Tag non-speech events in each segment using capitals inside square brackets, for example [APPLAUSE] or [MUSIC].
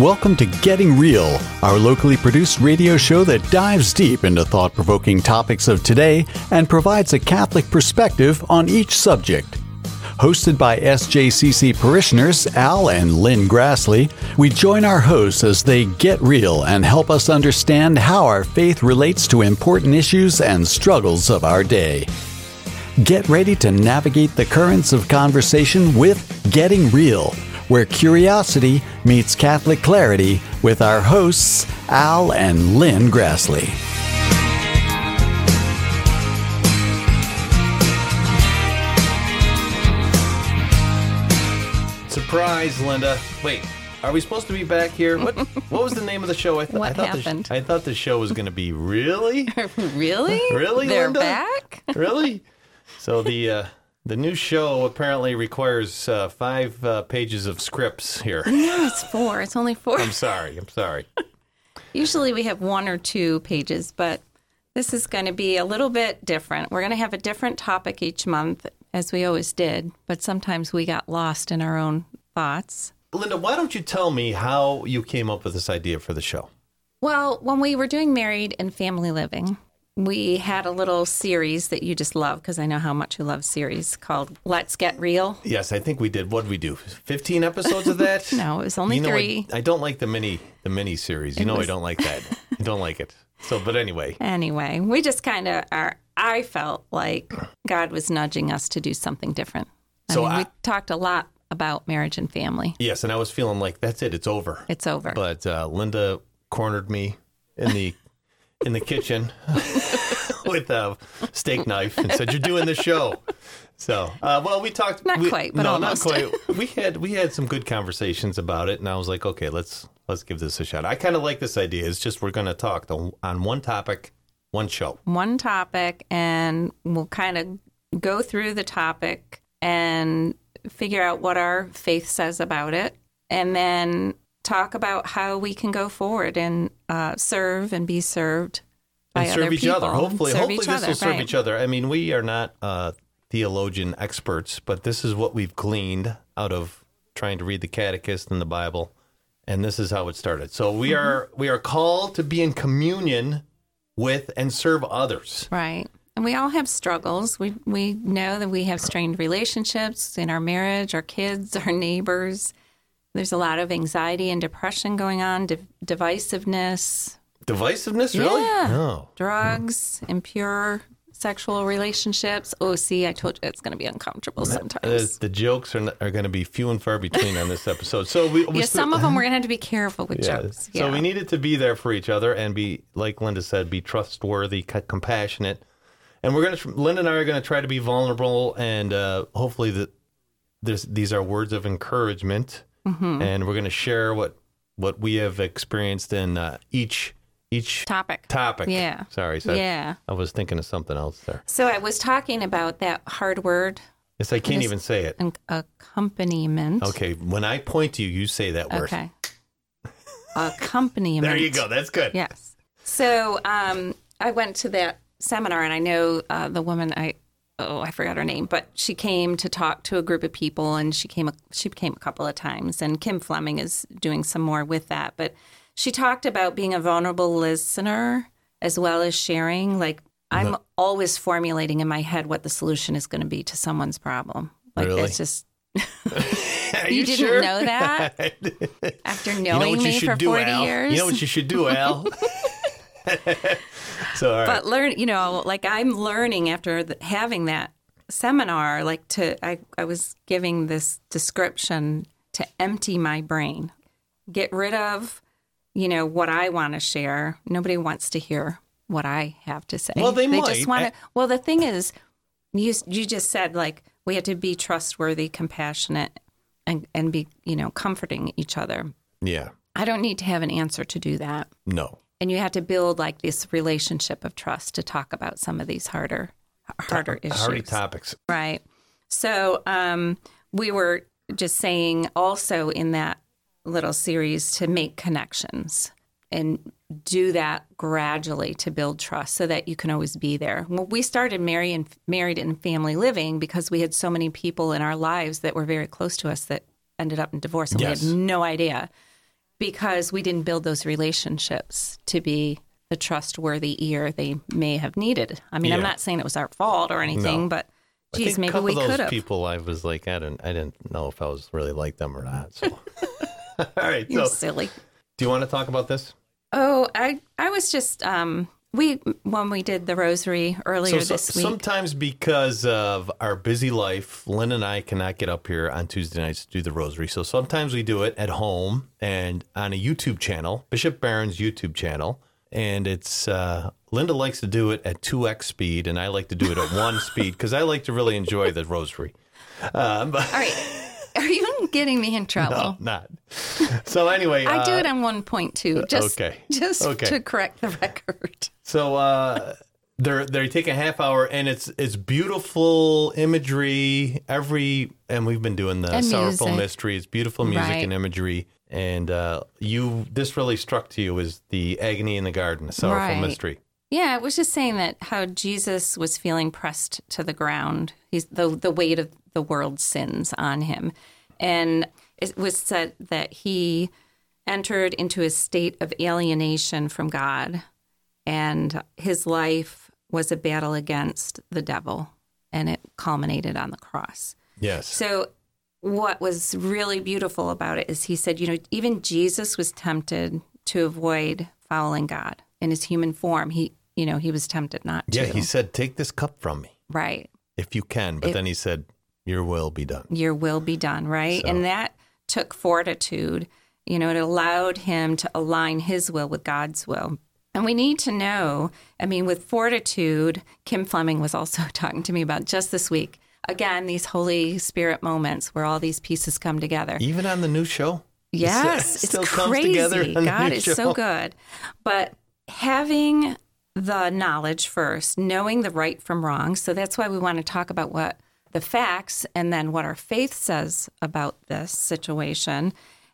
Welcome to Getting Real, our locally produced radio show that dives deep into thought provoking topics of today and provides a Catholic perspective on each subject. Hosted by SJCC parishioners Al and Lynn Grassley, we join our hosts as they get real and help us understand how our faith relates to important issues and struggles of our day. Get ready to navigate the currents of conversation with Getting Real where curiosity meets Catholic clarity with our hosts, Al and Lynn Grassley. Surprise, Linda. Wait, are we supposed to be back here? What [LAUGHS] What was the name of the show? I, th- What I thought happened? The sh- I thought the show was going to be really, [LAUGHS] really? [LAUGHS] Really, They're Linda? back? really. So the uh, the new show apparently requires uh, five uh, pages of scripts here. [LAUGHS] No, it's four. It's only 4 I'm sorry. I'm sorry. [LAUGHS] Usually we have one or two pages, but this is going to be a little bit different. We're going to have a different topic each month, as we always did, but sometimes we got lost in our own thoughts. Linda, why don't you tell me how you came up with this idea for the show? Well, when we were doing married and family living, we had a little series that you just love because I know how much you love series called Let's Get Real. Yes, I think we did. What did we do? Fifteen episodes of that? [LAUGHS] No, it was only you know, three. I, don't like the mini the mini series. You know I don't like that. [LAUGHS] I don't like it. So, but anyway, Anyway, we just kind of are. I felt like God was nudging us to do something different. I So mean, we talked a lot about marriage and family. yes, and I was feeling like that's it. It's over. It's over. But uh, Linda cornered me in the in the kitchen [LAUGHS] with a steak knife and said, "You're doing the show." So, uh, well, we talked. Not we- quite, but no, almost. not quite. [LAUGHS] We had we had some good conversations about it, and I was like, okay, let's let's give this a shot. I kind of like this idea. It's just we're going to talk to, on one topic, one show. One topic, and we'll kind of go through the topic and figure out what our faith says about it, and then talk about how we can go forward and uh, serve and be served by and other serve each people. other. Hopefully, Serve hopefully this other, will serve right. each other. I mean, we are not uh, theologian experts, but this is what we've gleaned out of trying to read the Catechist and the Bible, and this is how it started. So we Mm-hmm. are we are called to be in communion with and serve others. Right. And we all have struggles. We we know that we have strained relationships in our marriage, our kids, [LAUGHS] our neighbors. There's a lot of anxiety and depression going on, div- divisiveness, Divisiveness, really? Yeah. No. drugs, impure sexual relationships. Oh, see, I told you it's going to be uncomfortable sometimes. Uh, the jokes are, are going to be few and far between on this episode. So we, we yeah, some of them we're going to have to be careful with Yeah. jokes. So we needed to be there for each other and be, like Linda said, be trustworthy, c- compassionate. And we're going to, Linda and I are going to try to be vulnerable and uh, hopefully that these are words of encouragement. Mm-hmm. And we're going to share what, what we have experienced in uh, each, each topic. topic. Yeah. Sorry. So Yeah. I was thinking of something else there. So I was talking about that hard word, Yes, I can't even say it. an accompaniment. Okay. When I point to you, you say that word. Okay. [LAUGHS] Accompaniment. There you go. That's good. Yes. So um, I went to that seminar, and I know uh, the woman. I oh, I forgot her name, but she came to talk to a group of people, and she came. A, she came a couple of times, and Kim Fleming is doing some more with that. But she talked about being a vulnerable listener as well as sharing. Like I'm always formulating in my head what the solution is going to be to someone's problem. Like Really? it's just [LAUGHS] Are You didn't sure? know that? [LAUGHS] after You know knowing you me for do, 40 Al? years. You know what you should do, Al? [LAUGHS] so, right. but learn you know like i'm learning after the, having that seminar like to I, I was giving this description to empty my brain get rid of you know what i want to share nobody wants to hear what i have to say Well, they might. just want to well the thing is you you just said like we have to be trustworthy compassionate and and be you know comforting each other yeah. i don't need to have an answer to do that No. And you have to build like this relationship of trust to talk about some of these harder harder issues Hardy topics. right so um, we were just saying also in that little series to make connections and do that gradually to build trust so that you can always be there. Well, we started married and married and family living because we had so many people in our lives that were very close to us that ended up in divorce and Yes. we had no idea. Because we didn't build those relationships to be the trustworthy ear they may have needed. I mean, I'm not saying it was our fault or anything, No. but geez, maybe we could have. people. I was like, I didn't, I didn't know if I was really like them or not. So, [LAUGHS] [LAUGHS] all right. You're So, silly. do you want to talk about this? Oh, I I was just um we when we did the rosary earlier so, this week. sometimes because of our busy life, Lynn and I cannot get up here on Tuesday nights to do the rosary. So sometimes we do it at home and on a YouTube channel, Bishop Barron's YouTube channel. And it's uh, Linda likes to do it at 2x speed, and I like to do it at one [LAUGHS] speed because I like to really enjoy the rosary. Um, All right. Are you getting me in trouble? not. [LAUGHS] So anyway, I do uh, it on 1.2 just okay. just Okay. to correct the record. [LAUGHS] So uh, they're they take a half hour, and it's it's beautiful imagery. Every and we've been doing the And sorrowful music. mystery. It's beautiful music Right. and imagery. And uh, you, this really struck to you is the agony in the garden, the sorrowful Right. mystery. Yeah, it was just saying that how Jesus was feeling pressed to the ground. He's the the weight of the world's sins on him. And it was said that he entered into a state of alienation from God and his life was a battle against the devil and it culminated on the cross. Yes. So, what was really beautiful about it is he said, you know, even Jesus was tempted to avoid following God in his human form. He, you know, he was tempted not to. yeah, he said, "Take this cup from me, right. if you can." But then he said, "Your will be done." Your will be done, right? So- And that took fortitude. You know, it allowed him to align his will with God's will. And we need to know, I mean, with fortitude, Kim Fleming was also [LAUGHS] talking to me about just this week. Again, these Holy Spirit moments where all these pieces come together. Even on the new show. Yes, [LAUGHS] It still it's comes crazy. together on the God is show. so good. But having the knowledge first, knowing the right from wrong. So that's why we want to talk about what the facts and then what our faith says about this situation,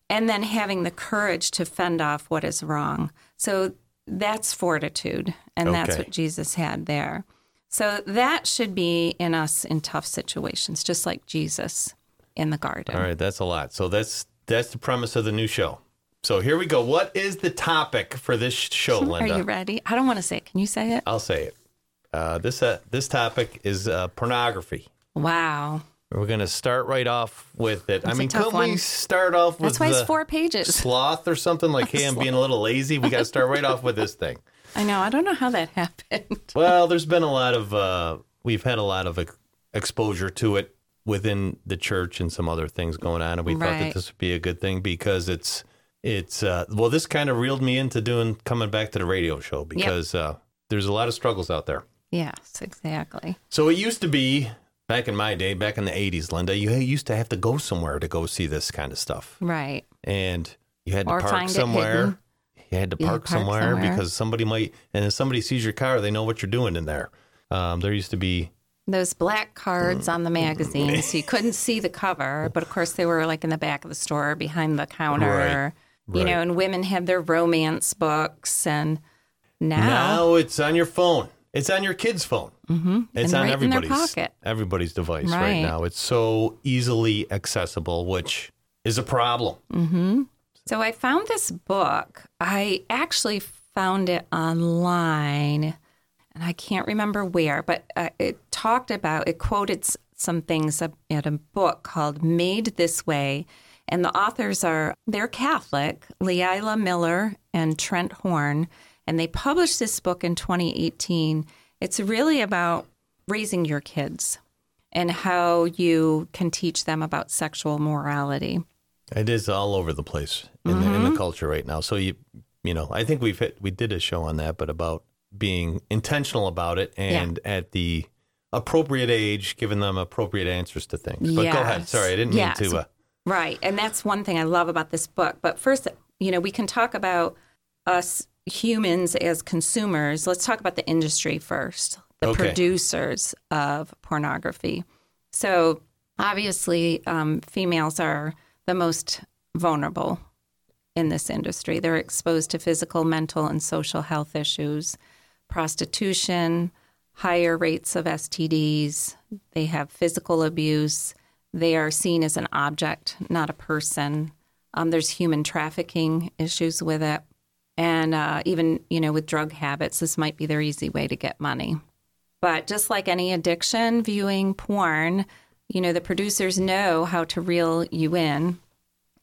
and then having the courage to fend off what is wrong. So that's fortitude, and that's what Jesus had there. So that should be in us in tough situations, just like Jesus in the garden. All right, that's a lot. So that's that's the premise of the new show. So here we go. What is the topic for this show, Linda? Are you ready? I don't want to say it. Can you say it? I'll say it. Uh, this uh, this topic is uh, pornography. Wow. We're going to start right off with it. I That's a mean, couldn't we start off with That's why it's four pages. sloth or something like, hey, I'm [LAUGHS] being a little lazy. We got to start right off with this thing. I know. I don't know how that happened. [LAUGHS] Well, there's been a lot of uh, we've had a lot of ex- exposure to it within the church and some other things going on, and we thought that this would be a good thing because it's it's uh, well, this kind of reeled me into doing coming back to the radio show because uh, there's a lot of struggles out there. yes, exactly. So it used to be back in my day, back in the '80s, Linda. You used to have to go somewhere to go see this kind of stuff, Right. and you had to Or park somewhere. You had to park, park somewhere, somewhere. because somebody might, and if somebody sees your car, they know what you're doing in there. Um, there used to be Those black cards on the magazine, so you couldn't [LAUGHS] see the cover, but of course they were like in the back of the store behind the counter. Right. You know, and women had their romance books, and now, Now it's on your phone. It's on your kid's phone. Mm-hmm. It's And on right everybody's pocket. everybody's device right. Right. now. It's so easily accessible, which is a problem. So I found this book. I actually found it online, and I can't remember where, but uh, it talked about, it quoted some things in a book called Made This Way. And the authors are, they're Catholic, Leila Miller and Trent Horn. And they published this book in 2018. It's really about raising your kids and how you can teach them about sexual morality. It is all over the place in the Mm-hmm. the culture right now. So you you know, I think we've hit, we did a show on that, but about being intentional about it and at the appropriate age, giving them appropriate answers to things. But go ahead. Sorry, I didn't Yes. mean to. Uh, Right. And that's one thing I love about this book. But first, you know, we can talk about us humans as consumers. Let's talk about the industry first, the Okay. producers of pornography. So, obviously, um, females are the most vulnerable in this industry. They're exposed to physical, mental, and social health issues, prostitution, higher rates of STDs. They have physical abuse. They are seen as an object, not a person. Um, there's human trafficking issues with it. And uh, even, you know, with drug habits, this might be their easy way to get money. But just like any addiction, viewing porn, you know, the producers know how to reel you in.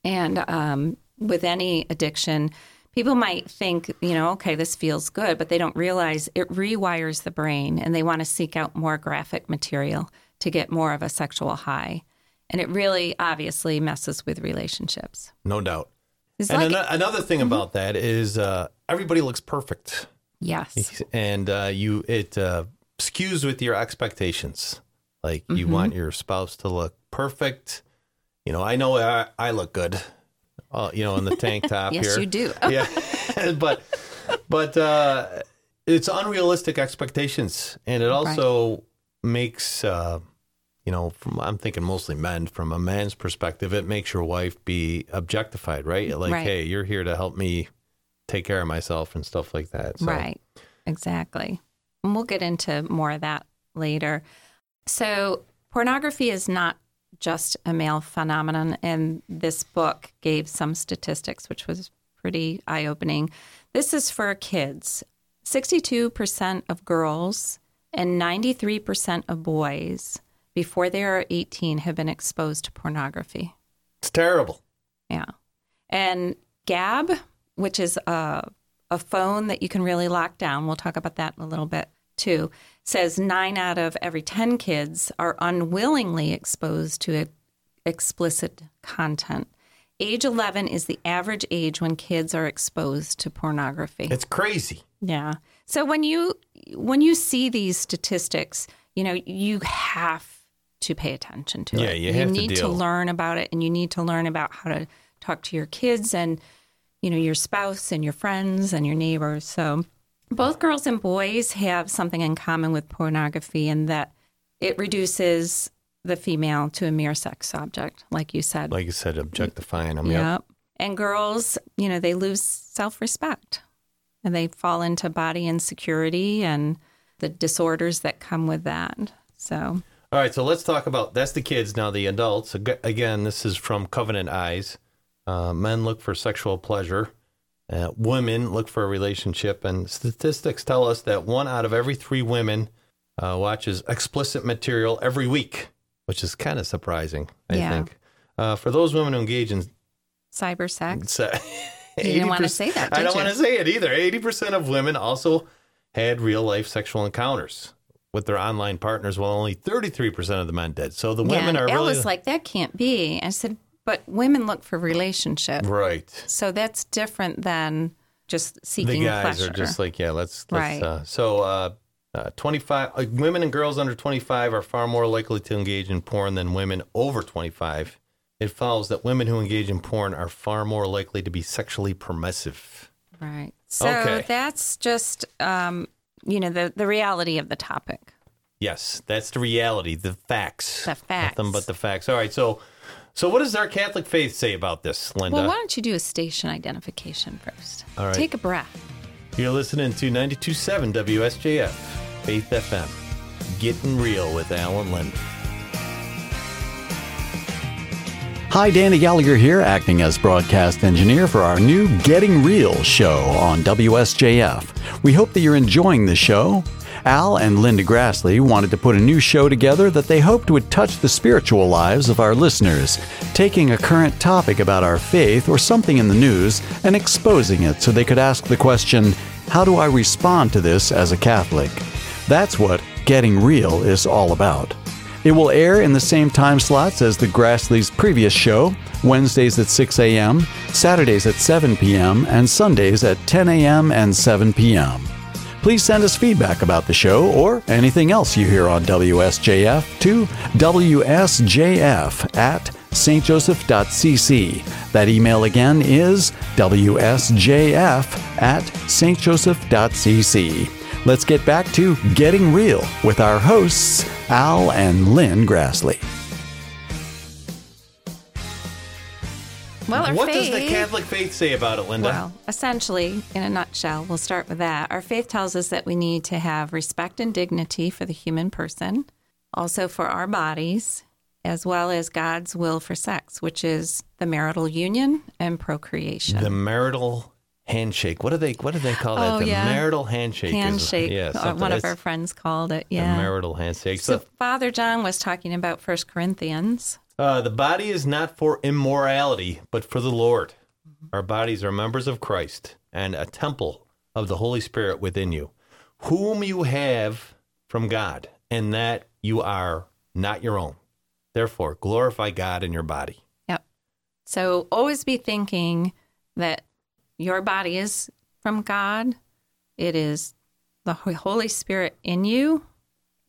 And um, with any addiction, people might think, you know, okay, this feels good, but they don't realize it rewires the brain and they want to seek out more graphic material to get more of a sexual high. And it really obviously messes with relationships. No doubt. It's and like- ano- another thing about that is uh, everybody looks perfect, yes. and uh, you it uh, skews with your expectations. Like you Mm-hmm. want your spouse to look perfect. You know, I know I, I look good. Uh, you know, in the tank [LAUGHS] top Yes, here. you do. [LAUGHS] yeah, [LAUGHS] but but uh, it's unrealistic expectations, and it also makes uh, you know, from I'm thinking mostly men. From a man's perspective, it makes your wife be objectified, right? Like, Right. hey, you're here to help me take care of myself and stuff like that. So, Right. Exactly. And we'll get into more of that later. So, pornography is not just a male phenomenon. And this book gave some statistics, which was pretty eye opening. This is for kids 62% of girls and 93% of boys before they are 18 have been exposed to pornography. It's terrible. Yeah. And Gabb, which is a, a phone that you can really lock down, we'll talk about that in a little bit too, says nine out of every 10 kids are unwillingly exposed to explicit content. Age 11 is the average age when kids are exposed to pornography. It's crazy. Yeah. So when you when you see these statistics, you know, you have to pay attention to Yeah, it. you have need to deal. learn about it and you need to learn about how to talk to your kids and you know, your spouse and your friends and your neighbors. So both girls and boys have something in common with pornography in that it reduces the female to a mere sex object, like you said. Like you said, objectifying them. Yeah. Yep. And girls, you know, they lose self respect and they fall into body insecurity and the disorders that come with that. So, All right, so let's talk about that's the kids now. The adults again. This is from Covenant Eyes. Uh, men look for sexual pleasure. Uh, women look for a relationship, and statistics tell us that one out of every three women uh, watches explicit material every week, which is kind of surprising. I Yeah. think uh, for those women who engage in cyber sex. [LAUGHS] You didn't wanna say that, I don't want to say it either. 80% of women also had real life sexual encounters with their online partners, while only 33% of the men did. So the women yeah, are Al really. was like, that can't be. I said, but women look for relationship. right. So that's different than just seeking The guys pleasure. are just like, yeah, let's. let's Right. uh, so uh, uh, 25, uh, women and girls under 25 are far more likely to engage in porn than women over 25. It follows that women who engage in porn are far more likely to be sexually permissive. right. So Okay. that's just, um, you know, the, the reality of the topic. Yes, that's the reality, the facts. The facts. Nothing but the facts. All right, so so what does our Catholic faith say about this, Linda? Well, why don't you do a station identification first? All right. Take a breath. You're listening to 92.7 WSJF, Faith FM. Getting real with Al and Linda. Hi, Danny Gallagher here, acting as broadcast engineer for our new Getting Real show on WSJF. We hope that you're enjoying the show. Al and Linda Grassley wanted to put a new show together that they hoped would touch the spiritual lives of our listeners, taking a current topic about our faith or something in the news and exposing it so they could ask the question, How do I respond to this as a Catholic? That's what Getting Real is all about. It will air in the same time slots as the Grassley's previous show, Wednesdays at 6 a.m., Saturdays at 7 p.m., and Sundays at 10 a.m. and 7 p.m. Please send us feedback about the show or anything else you hear on WSJF to WSJF at stjoseph.cc. That email again is WSJF at stjoseph.cc. Let's get back to Getting Real with our hosts, Al and Lynn Grassley. Well, our what faith, does the Catholic faith say about it, Linda? Well, essentially, in a nutshell, we'll start with that. Our faith tells us that we need to have respect and dignity for the human person, also for our bodies, as well as God's will for sex, which is the marital union and procreation. The marital handshake. What do they what do they call that? Oh, the yeah. marital handshake. is- handshake. yeah, uh, one of our friends called it. the Yeah. marital handshake. so So Father John was talking about First Corinthians. uh, the body is not for immorality, but for the Lord. Our bodies are members of Christ and a temple of the Holy Spirit within you, whom you have from God, and that you are not your own. Therefore, glorify God in your body. Yep. So always be thinking that your body is from God. It is the Holy Spirit in you,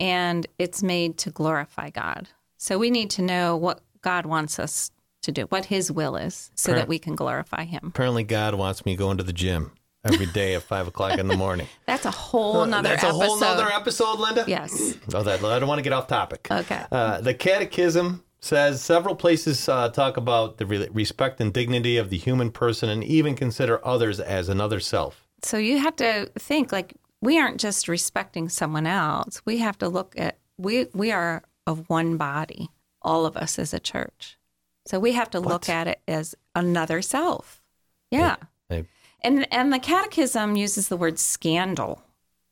and it's made to glorify God. So we need to know what God wants us to do, what His will is, so that we can glorify Him. Apparently, God wants me going to the gym every day at five o'clock in the morning. [LAUGHS] That's a whole nother That's episode. a whole nother episode, Linda. Yes. Oh, that I don't want to get off topic. Okay. Uh, the Catechism says several places uh, talk about the re- respect and dignity of the human person, and even consider others as another self. So you have to think like we aren't just respecting someone else. We have to look at we we are of one body, all of us as a church. So we have to look at it as another self. Yeah. I- And and the catechism uses the word scandal.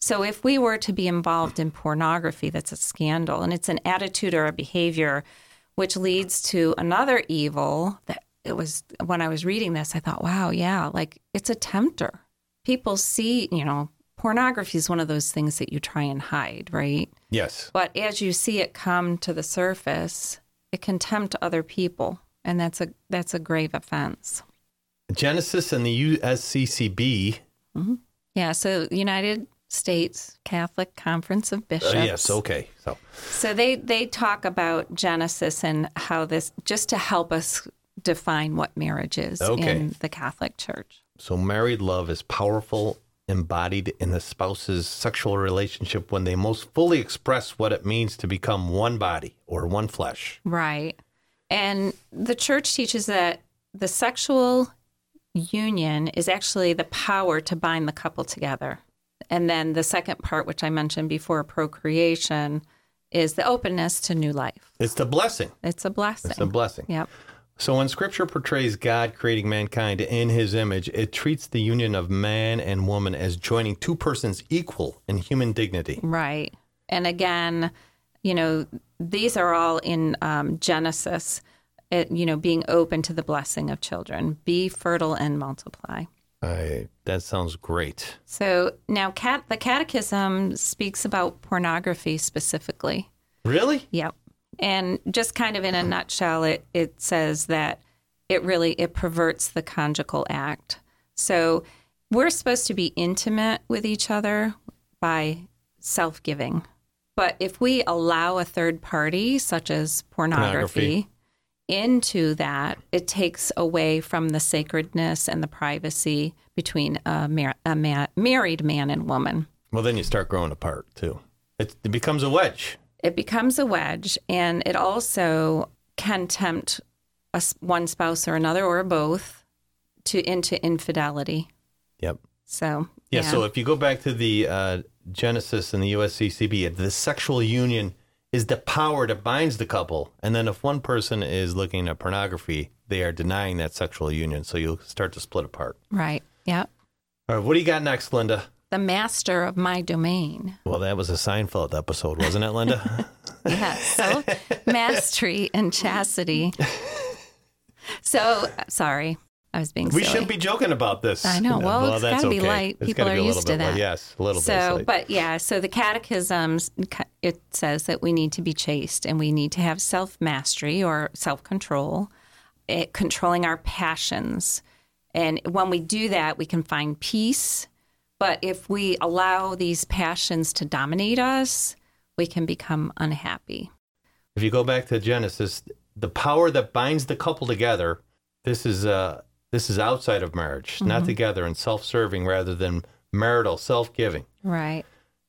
So if we were to be involved in pornography, that's a scandal and it's an attitude or a behavior which leads to another evil that it was when I was reading this, I thought, wow, yeah, like it's a tempter. People see, you know, pornography is one of those things that you try and hide, right? yes. But as you see it come to the surface, it can tempt other people, and that's a that's a grave offense. Genesis and the USCCB. Mm-hmm. Yeah, so United States Catholic Conference of Uh, Bishops. yes. Okay. So So they they talk about Genesis and how this just to help us define what marriage is Okay. in the Catholic Church. so married love is powerful, embodied in the spouse's sexual relationship when they most fully express what it means to become one body or one flesh. Right. And the church teaches that the sexual union is actually the power to bind the couple together. And then the second part, which I mentioned before, procreation, is the openness to new life. It's the blessing. It's a blessing. It's a blessing. Yep. So when scripture portrays God creating mankind in his image, it treats the union of man and woman as joining two persons equal in human dignity. Right. And again, you know, these are all in um, Genesis, it, you know, being open to the blessing of children. Be fertile and multiply. I, that sounds great. So now cat, the catechism speaks about pornography specifically. Really? Yep. And just kind of in a nutshell, it, it says that it really it perverts the conjugal act. So we're supposed to be intimate with each other by self-giving. But if we allow a third party, such as pornography, Pornography. Into that, it takes away from the sacredness and the privacy between a, mar- a ma- married man and woman. Well, then you start growing apart too. It, it becomes a wedge. it becomes a wedge and it also can tempt a one spouse or another or both to into infidelity Yep. so Yeah. So if you go back to the uh, Genesis and the USCCB, the sexual union is the power that binds the couple. And then if one person is looking at pornography, they are denying that sexual union. So you'll start to split apart. right yep All right. What do you got next, Linda? the master of my domain Well, that was a Seinfeld episode, wasn't it, Linda? [LAUGHS] [LAUGHS] yes so mastery and chastity so sorry i was being we silly should be joking about this. I know. Well, it's that's gotta be light. It's People are a used to bit light. that. Yes, a little bit. So, but yeah, so the catechisms it says that we need to be chaste and we need to have self mastery or self control, controlling our passions. And when we do that, we can find peace. But if we allow these passions to dominate us, we can become unhappy. if you go back to Genesis, the power that binds the couple together, this is uh this is outside of marriage, Mm-hmm. not together and self-serving rather than marital self-giving. Right.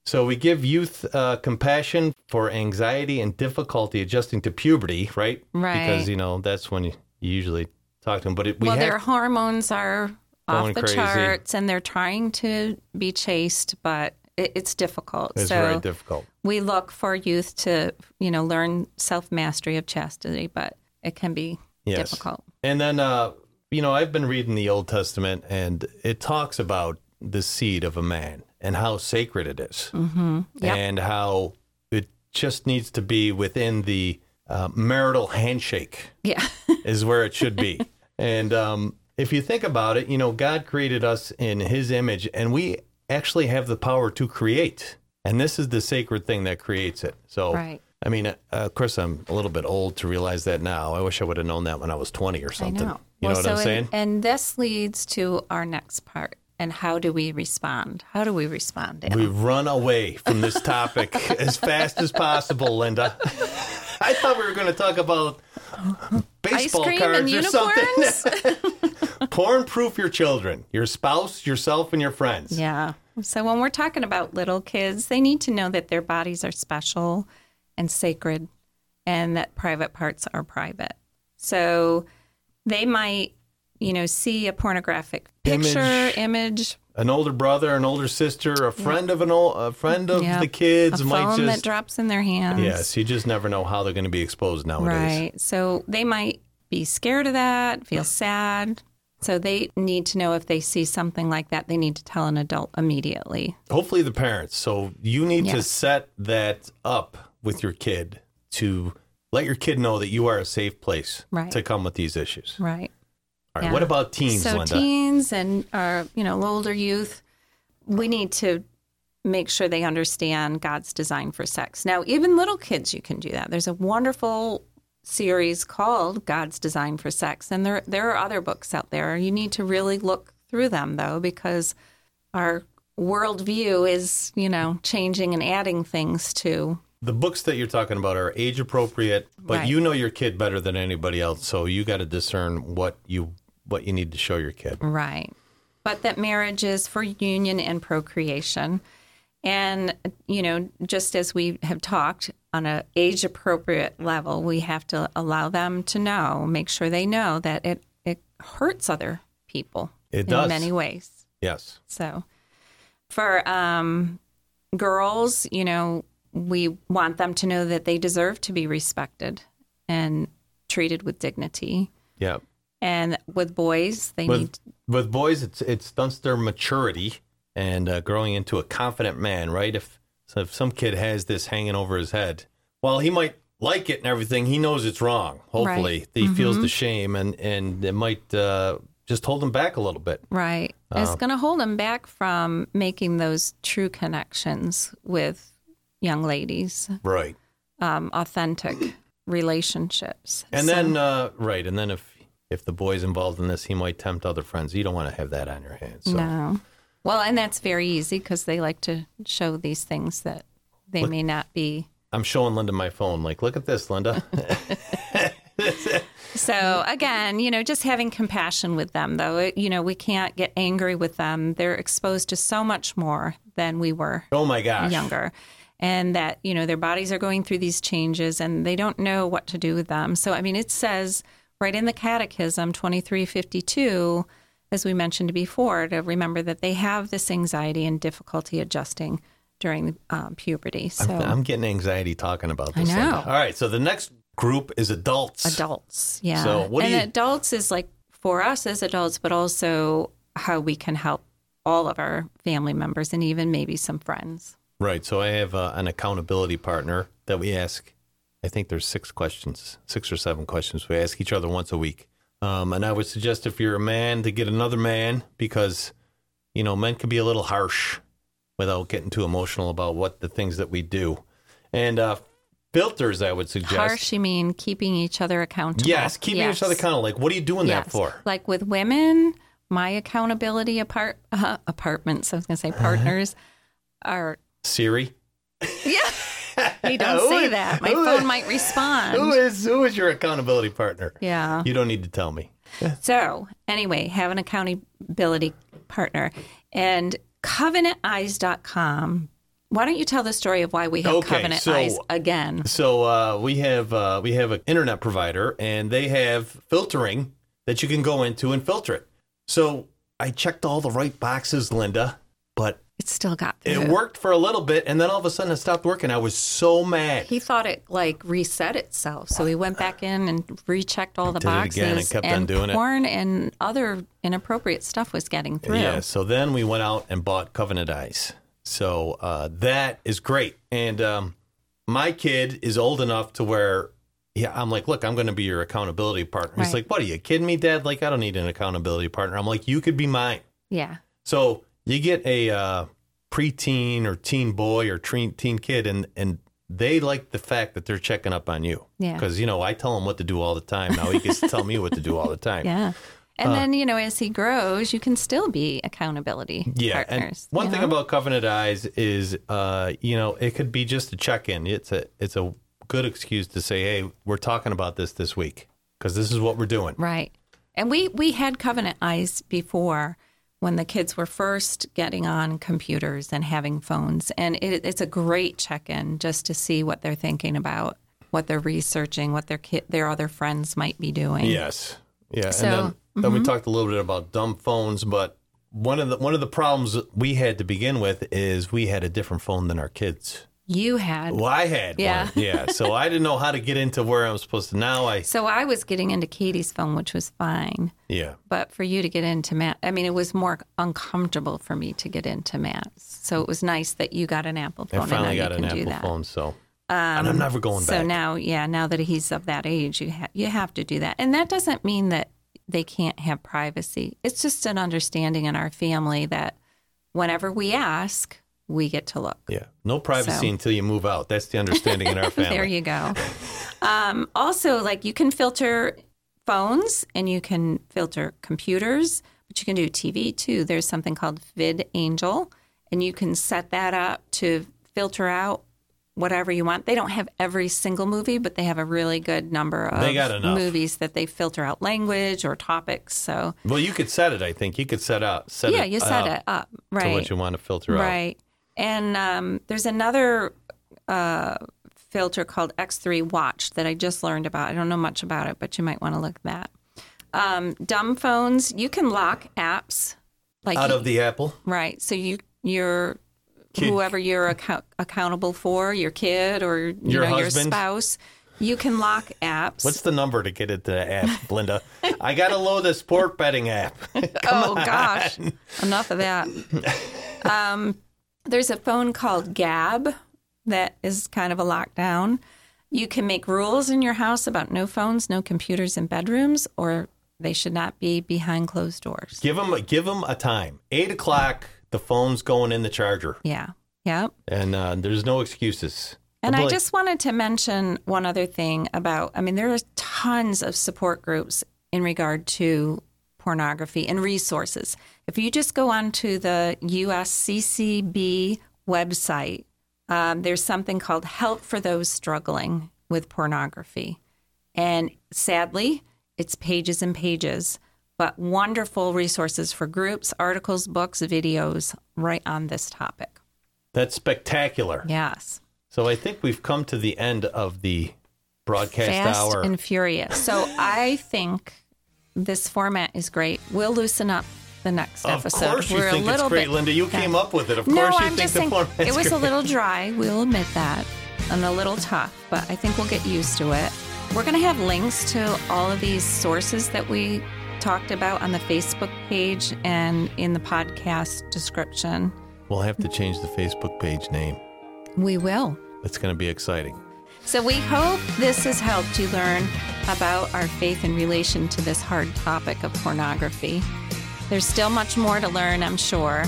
So we give youth uh, compassion for anxiety and difficulty adjusting to puberty, right? Right. Because you know that's when you, usually talk to them. But it, we well, their hormones are off the crazy. charts and they're trying to be chaste, but it, it's difficult. It's so very difficult. we look for youth to, you know, learn self mastery of chastity, but it can be Yes. difficult. And then, uh, you know, I've been reading the Old Testament, and it talks about the seed of a man and how sacred it is, mm-hmm. Yep. and how it just needs to be within the uh, marital handshake Yeah. [LAUGHS] is where it should be. and um, if you think about it, you know, God created us in His image, and we actually have the power to create. And this is the sacred thing that creates it. So, Right. I mean, uh, of course, I'm a little bit old to realize that now. I wish I would have known that when I was 20 or I something. You know what so I'm saying? And, this leads to our next part. And how do we respond? How do we respond? Dan? We run away from this topic [LAUGHS] as fast as possible, Linda. I thought we were going to talk about baseball cards and or unicorns? [LAUGHS] [LAUGHS] something. Porn proof your children, your spouse, yourself, and your friends. Yeah. So when we're talking about little kids, they need to know that their bodies are special and sacred and that private parts are private. So they might, you know, see a pornographic picture, Image. image, An older brother, an older sister, a friend of an old, a friend of yeah, the kids a might phone that just drops in their hands. yes. You just never know how they're going to be exposed nowadays. Right. So they might be scared of that, feel sad. So they need to know if they see something like that, they need to tell an adult immediately. Hopefully, the parents. So you need to set that up with your kid to let your kid know that you are a safe place Right. to come with these issues. Right. All right. Yeah. What about teens, so Linda? teens and our you know older youth we need to make sure they understand god's design for sex now even little kids you can do that there's a wonderful series called god's design for sex and there there are other books out there you need to really look through them though because our worldview is you know changing and adding things to the books that you're talking about are age appropriate, but Right. you know your kid better than anybody else, so you got to discern what you what you need to show your kid. Right. But that marriage is for union and procreation. And, you know, just as we have talked on a age appropriate level, we have to allow them to know, make sure they know that it, it hurts other people It in does. many ways. Yes. So for um, girls, you know, we want them to know that they deserve to be respected and treated with dignity. Yeah. And with boys, they With need with boys, it's it stunts their maturity and uh, growing into a confident man. Right? If so if some kid has this hanging over his head, well, he might like it and everything. He knows it's wrong. Hopefully, Right. he feels the shame and and it might uh, just hold him back a little bit. Right. Uh, it's going to hold him back from making those true connections with young ladies, Right. um, authentic relationships. And So- then uh, right, and then if if the boy's involved in this, he might tempt other friends. You don't want to have that on your hands. So. no. Well, and that's very easy because they like to show these things that they may not be. I'm showing Linda my phone. Like, look at this, Linda. [LAUGHS] [LAUGHS] So again, you know, just having compassion with them, though, it, you know, we can't get angry with them. They're exposed to so much more than we were oh my gosh. younger and that you know their bodies are going through these changes and they don't know what to do with them so i mean it says right in the catechism 2352 as we mentioned before to remember that they have this anxiety and difficulty adjusting during um, puberty so I'm getting anxiety talking about this. I know. All right, so the next group is adults. adults yeah So what and you- adults is like for us as adults but also how we can help all of our family members and even maybe some friends Right. So I have uh, an accountability partner that we ask. I think there's six questions, six or seven questions. We ask each other once a week. Um, and I would suggest if you're a man to get another man because, you know, men can be a little harsh without getting too emotional about what the things that we do. And uh, filters, I would suggest. harsh you mean keeping each other accountable Yes, keeping each other accountable. Like, what are you doing that for? Like with women, my accountability apart uh, apartments. I was going to say partners are. Siri? Hey, [LAUGHS] don't say that. My phone might respond. Who is who is your accountability partner? yeah. You don't need to tell me. So anyway, have an accountability partner and covenanteyes.com. Why don't you tell the story of why we have Okay, Covenant so- Eyes again? So uh, we have uh, we have an internet provider, and they have filtering that you can go into and filter it. So I checked all the right boxes, Linda, but it still got. It worked for a little bit, and then all of a sudden it stopped working. I was so mad. He thought it like reset itself, so he went back in and rechecked all the Did it boxes. again and kept on doing it. porn and other inappropriate stuff was getting through. Yeah. So then we went out and bought Covenant Eyes. So uh, that is great. And um, my kid is old enough to where, yeah, I'm like, look, I'm going to be your accountability partner. He's like, what are you kidding me, Dad? Like, I don't need an accountability partner. I'm like, you could be mine. Yeah. So you get a uh, preteen or teen boy or teen teen kid, and and they like the fact that they're checking up on you. Yeah. Because you know I tell him what to do all the time. Now he gets to tell me what to do all the time. Yeah. And Uh, then, you know, as he grows, you can still be accountability Yeah, partners. and one thing know? about Covenant Eyes is, uh, you know, it could be just a check-in. It's a it's a good excuse to say, hey, we're talking about this this week because this is what we're doing. Right. And we we had Covenant Eyes before when the kids were first getting on computers and having phones, and it, it's a great check-in just to see what they're thinking about, what they're researching, what their kid, their other friends might be doing. Yes, yeah, So, mm-hmm. and then then we talked a little bit about dumb phones, but one of the one of the problems we had to begin with is we had a different phone than our kids. You had. Well, I had Yeah. one, yeah. [LAUGHS] So I didn't know how to get into where I'm supposed to. Now I, So I was getting into Katie's phone, which was fine. yeah, But for you to get into Matt, I mean, it was more uncomfortable for me to get into Matt's. So it was nice that you got an Apple phone. I finally got an Apple phone, so um, and I'm never going So back. So now, yeah, now that he's of that age, you ha- you have to do that, and that doesn't mean that they can't have privacy. It's just an understanding in our family that whenever we ask, we get to look. yeah, no privacy So- until you move out. That's the understanding in our [LAUGHS] family. There you go. um, also, like you can filter phones and you can filter computers, but you can do TV too. There's something called VidAngel, and you can set that up to filter out whatever you want. They don't have every single movie, but they have a really good number of movies that they filter out language or topics. So Well, you could set it. I think you could set up. Set yeah, it you set out it up right to what you want to filter out. Right. And um, there's another uh, filter called X3 Watch that I just learned about. I don't know much about it, but you might want to look at that. Um, dumb phones, you can lock apps. Like Out of the Apple. right, so you you're Kid- whoever you're account- accountable for, your kid or you Your know your spouse, you can lock apps. What's the number to get into the app, Linda? I got to load the sport betting app. [LAUGHS] oh gosh, enough of that. [LAUGHS] Um, there's a phone called Gabb that is kind of a lockdown. You can make rules in your house about no phones, no computers in bedrooms, or they should not be behind closed doors. give them, give them a time. Eight o'clock. The phone's going in the charger, Yeah. Yep. and uh, there's no excuses. And I just wanted to mention one other thing about I mean, there are tons of support groups in regard to pornography and resources. If you just go onto the USCCB website, um, there's something called Help for Those Struggling with Pornography. And sadly, it's pages and pages, but wonderful resources for groups, articles, books, videos right on this topic. that's spectacular. Yes. So I think we've come to the end of the broadcast Fast hour. and furious. So I think this format is great. We'll loosen up the next of episode. Of course, you We're think a little it's great, bit, Linda. You came up with it. Of No, course, you I'm think just the format's it was great. a little dry. We'll admit that, and a little tough, but I think we'll get used to it. We're going to have links to all of these sources that we talked about on the Facebook page and in the podcast description. We'll have to change the Facebook page name. We will. It's going to be exciting. So we hope this has helped you learn about our faith in relation to this hard topic of pornography. There's still much more to learn, I'm sure,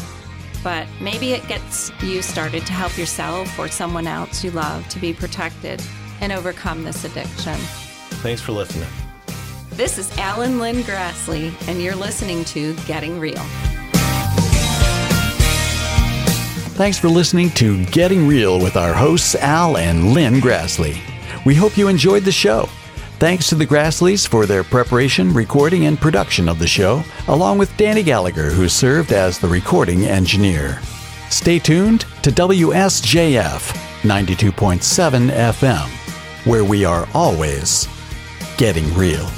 but maybe it gets you started to help yourself or someone else you love to be protected and overcome this addiction. Thanks for listening. This is Al and Lynn Grassley, and you're listening to Getting Real. Thanks for listening to Getting Real with our hosts Al and Lynn Grassley. We hope you enjoyed the show. Thanks to the Grassleys for their preparation, recording, and production of the show, along with Danny Gallagher, who served as the recording engineer. Stay tuned to WSJF 92.7 FM, where we are always getting real.